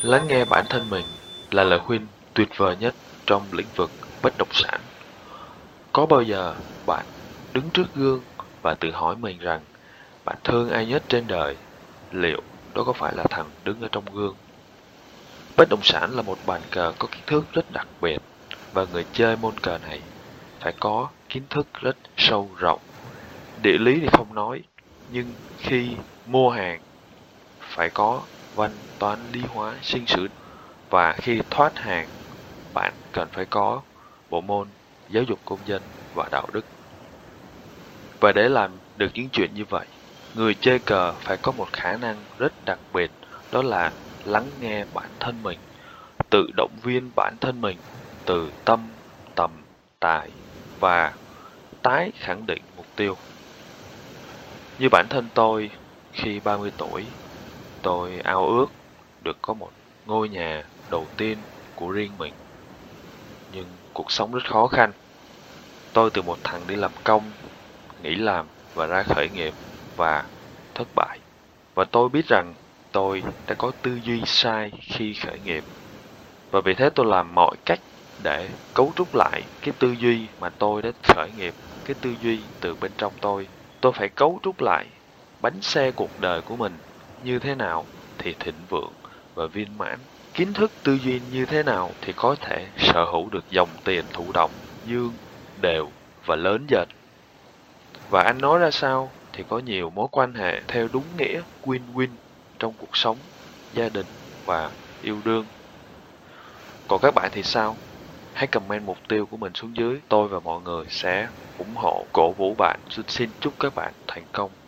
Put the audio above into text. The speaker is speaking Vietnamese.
Lắng nghe bản thân mình là lời khuyên tuyệt vời nhất trong lĩnh vực bất động sản. Có bao giờ bạn đứng trước gương và tự hỏi mình rằng bạn thương ai nhất trên đời, liệu đó có phải là thằng đứng ở trong gương? Bất động sản là một bàn cờ có kích thước rất đặc biệt và người chơi môn cờ này phải có kiến thức rất sâu rộng. Địa lý thì không nói, nhưng khi mua hàng phải có văn toán lý hóa sinh sử và khi thoát hàng bạn cần phải có bộ môn giáo dục công dân và đạo đức. Và để làm được những chuyện như vậy, người chơi cờ phải có một khả năng rất đặc biệt, đó là lắng nghe bản thân mình, tự động viên bản thân mình từ tâm, tầm, tài và tái khẳng định mục tiêu. Như bản thân tôi, khi 30 tuổi, tôi ao ước được có một ngôi nhà đầu tiên của riêng mình. Nhưng cuộc sống rất khó khăn. Tôi từ một thằng đi làm công, nghỉ làm và ra khởi nghiệp và thất bại. Và tôi biết rằng tôi đã có tư duy sai khi khởi nghiệp. Và vì thế tôi làm mọi cách để cấu trúc lại cái tư duy mà tôi đã khởi nghiệp, cái tư duy từ bên trong tôi. Tôi phải cấu trúc lại bánh xe cuộc đời của mình như thế nào thì thịnh vượng và viên mãn. Kiến thức tư duy như thế nào thì có thể sở hữu được dòng tiền thụ động, dương, đều và lớn dần. Và anh nói ra sao thì có nhiều mối quan hệ theo đúng nghĩa win-win trong cuộc sống, gia đình và yêu đương. Còn các bạn thì sao? Hãy comment mục tiêu của mình xuống dưới. Tôi và mọi người sẽ ủng hộ, cổ vũ bạn. Xin chúc các bạn thành công.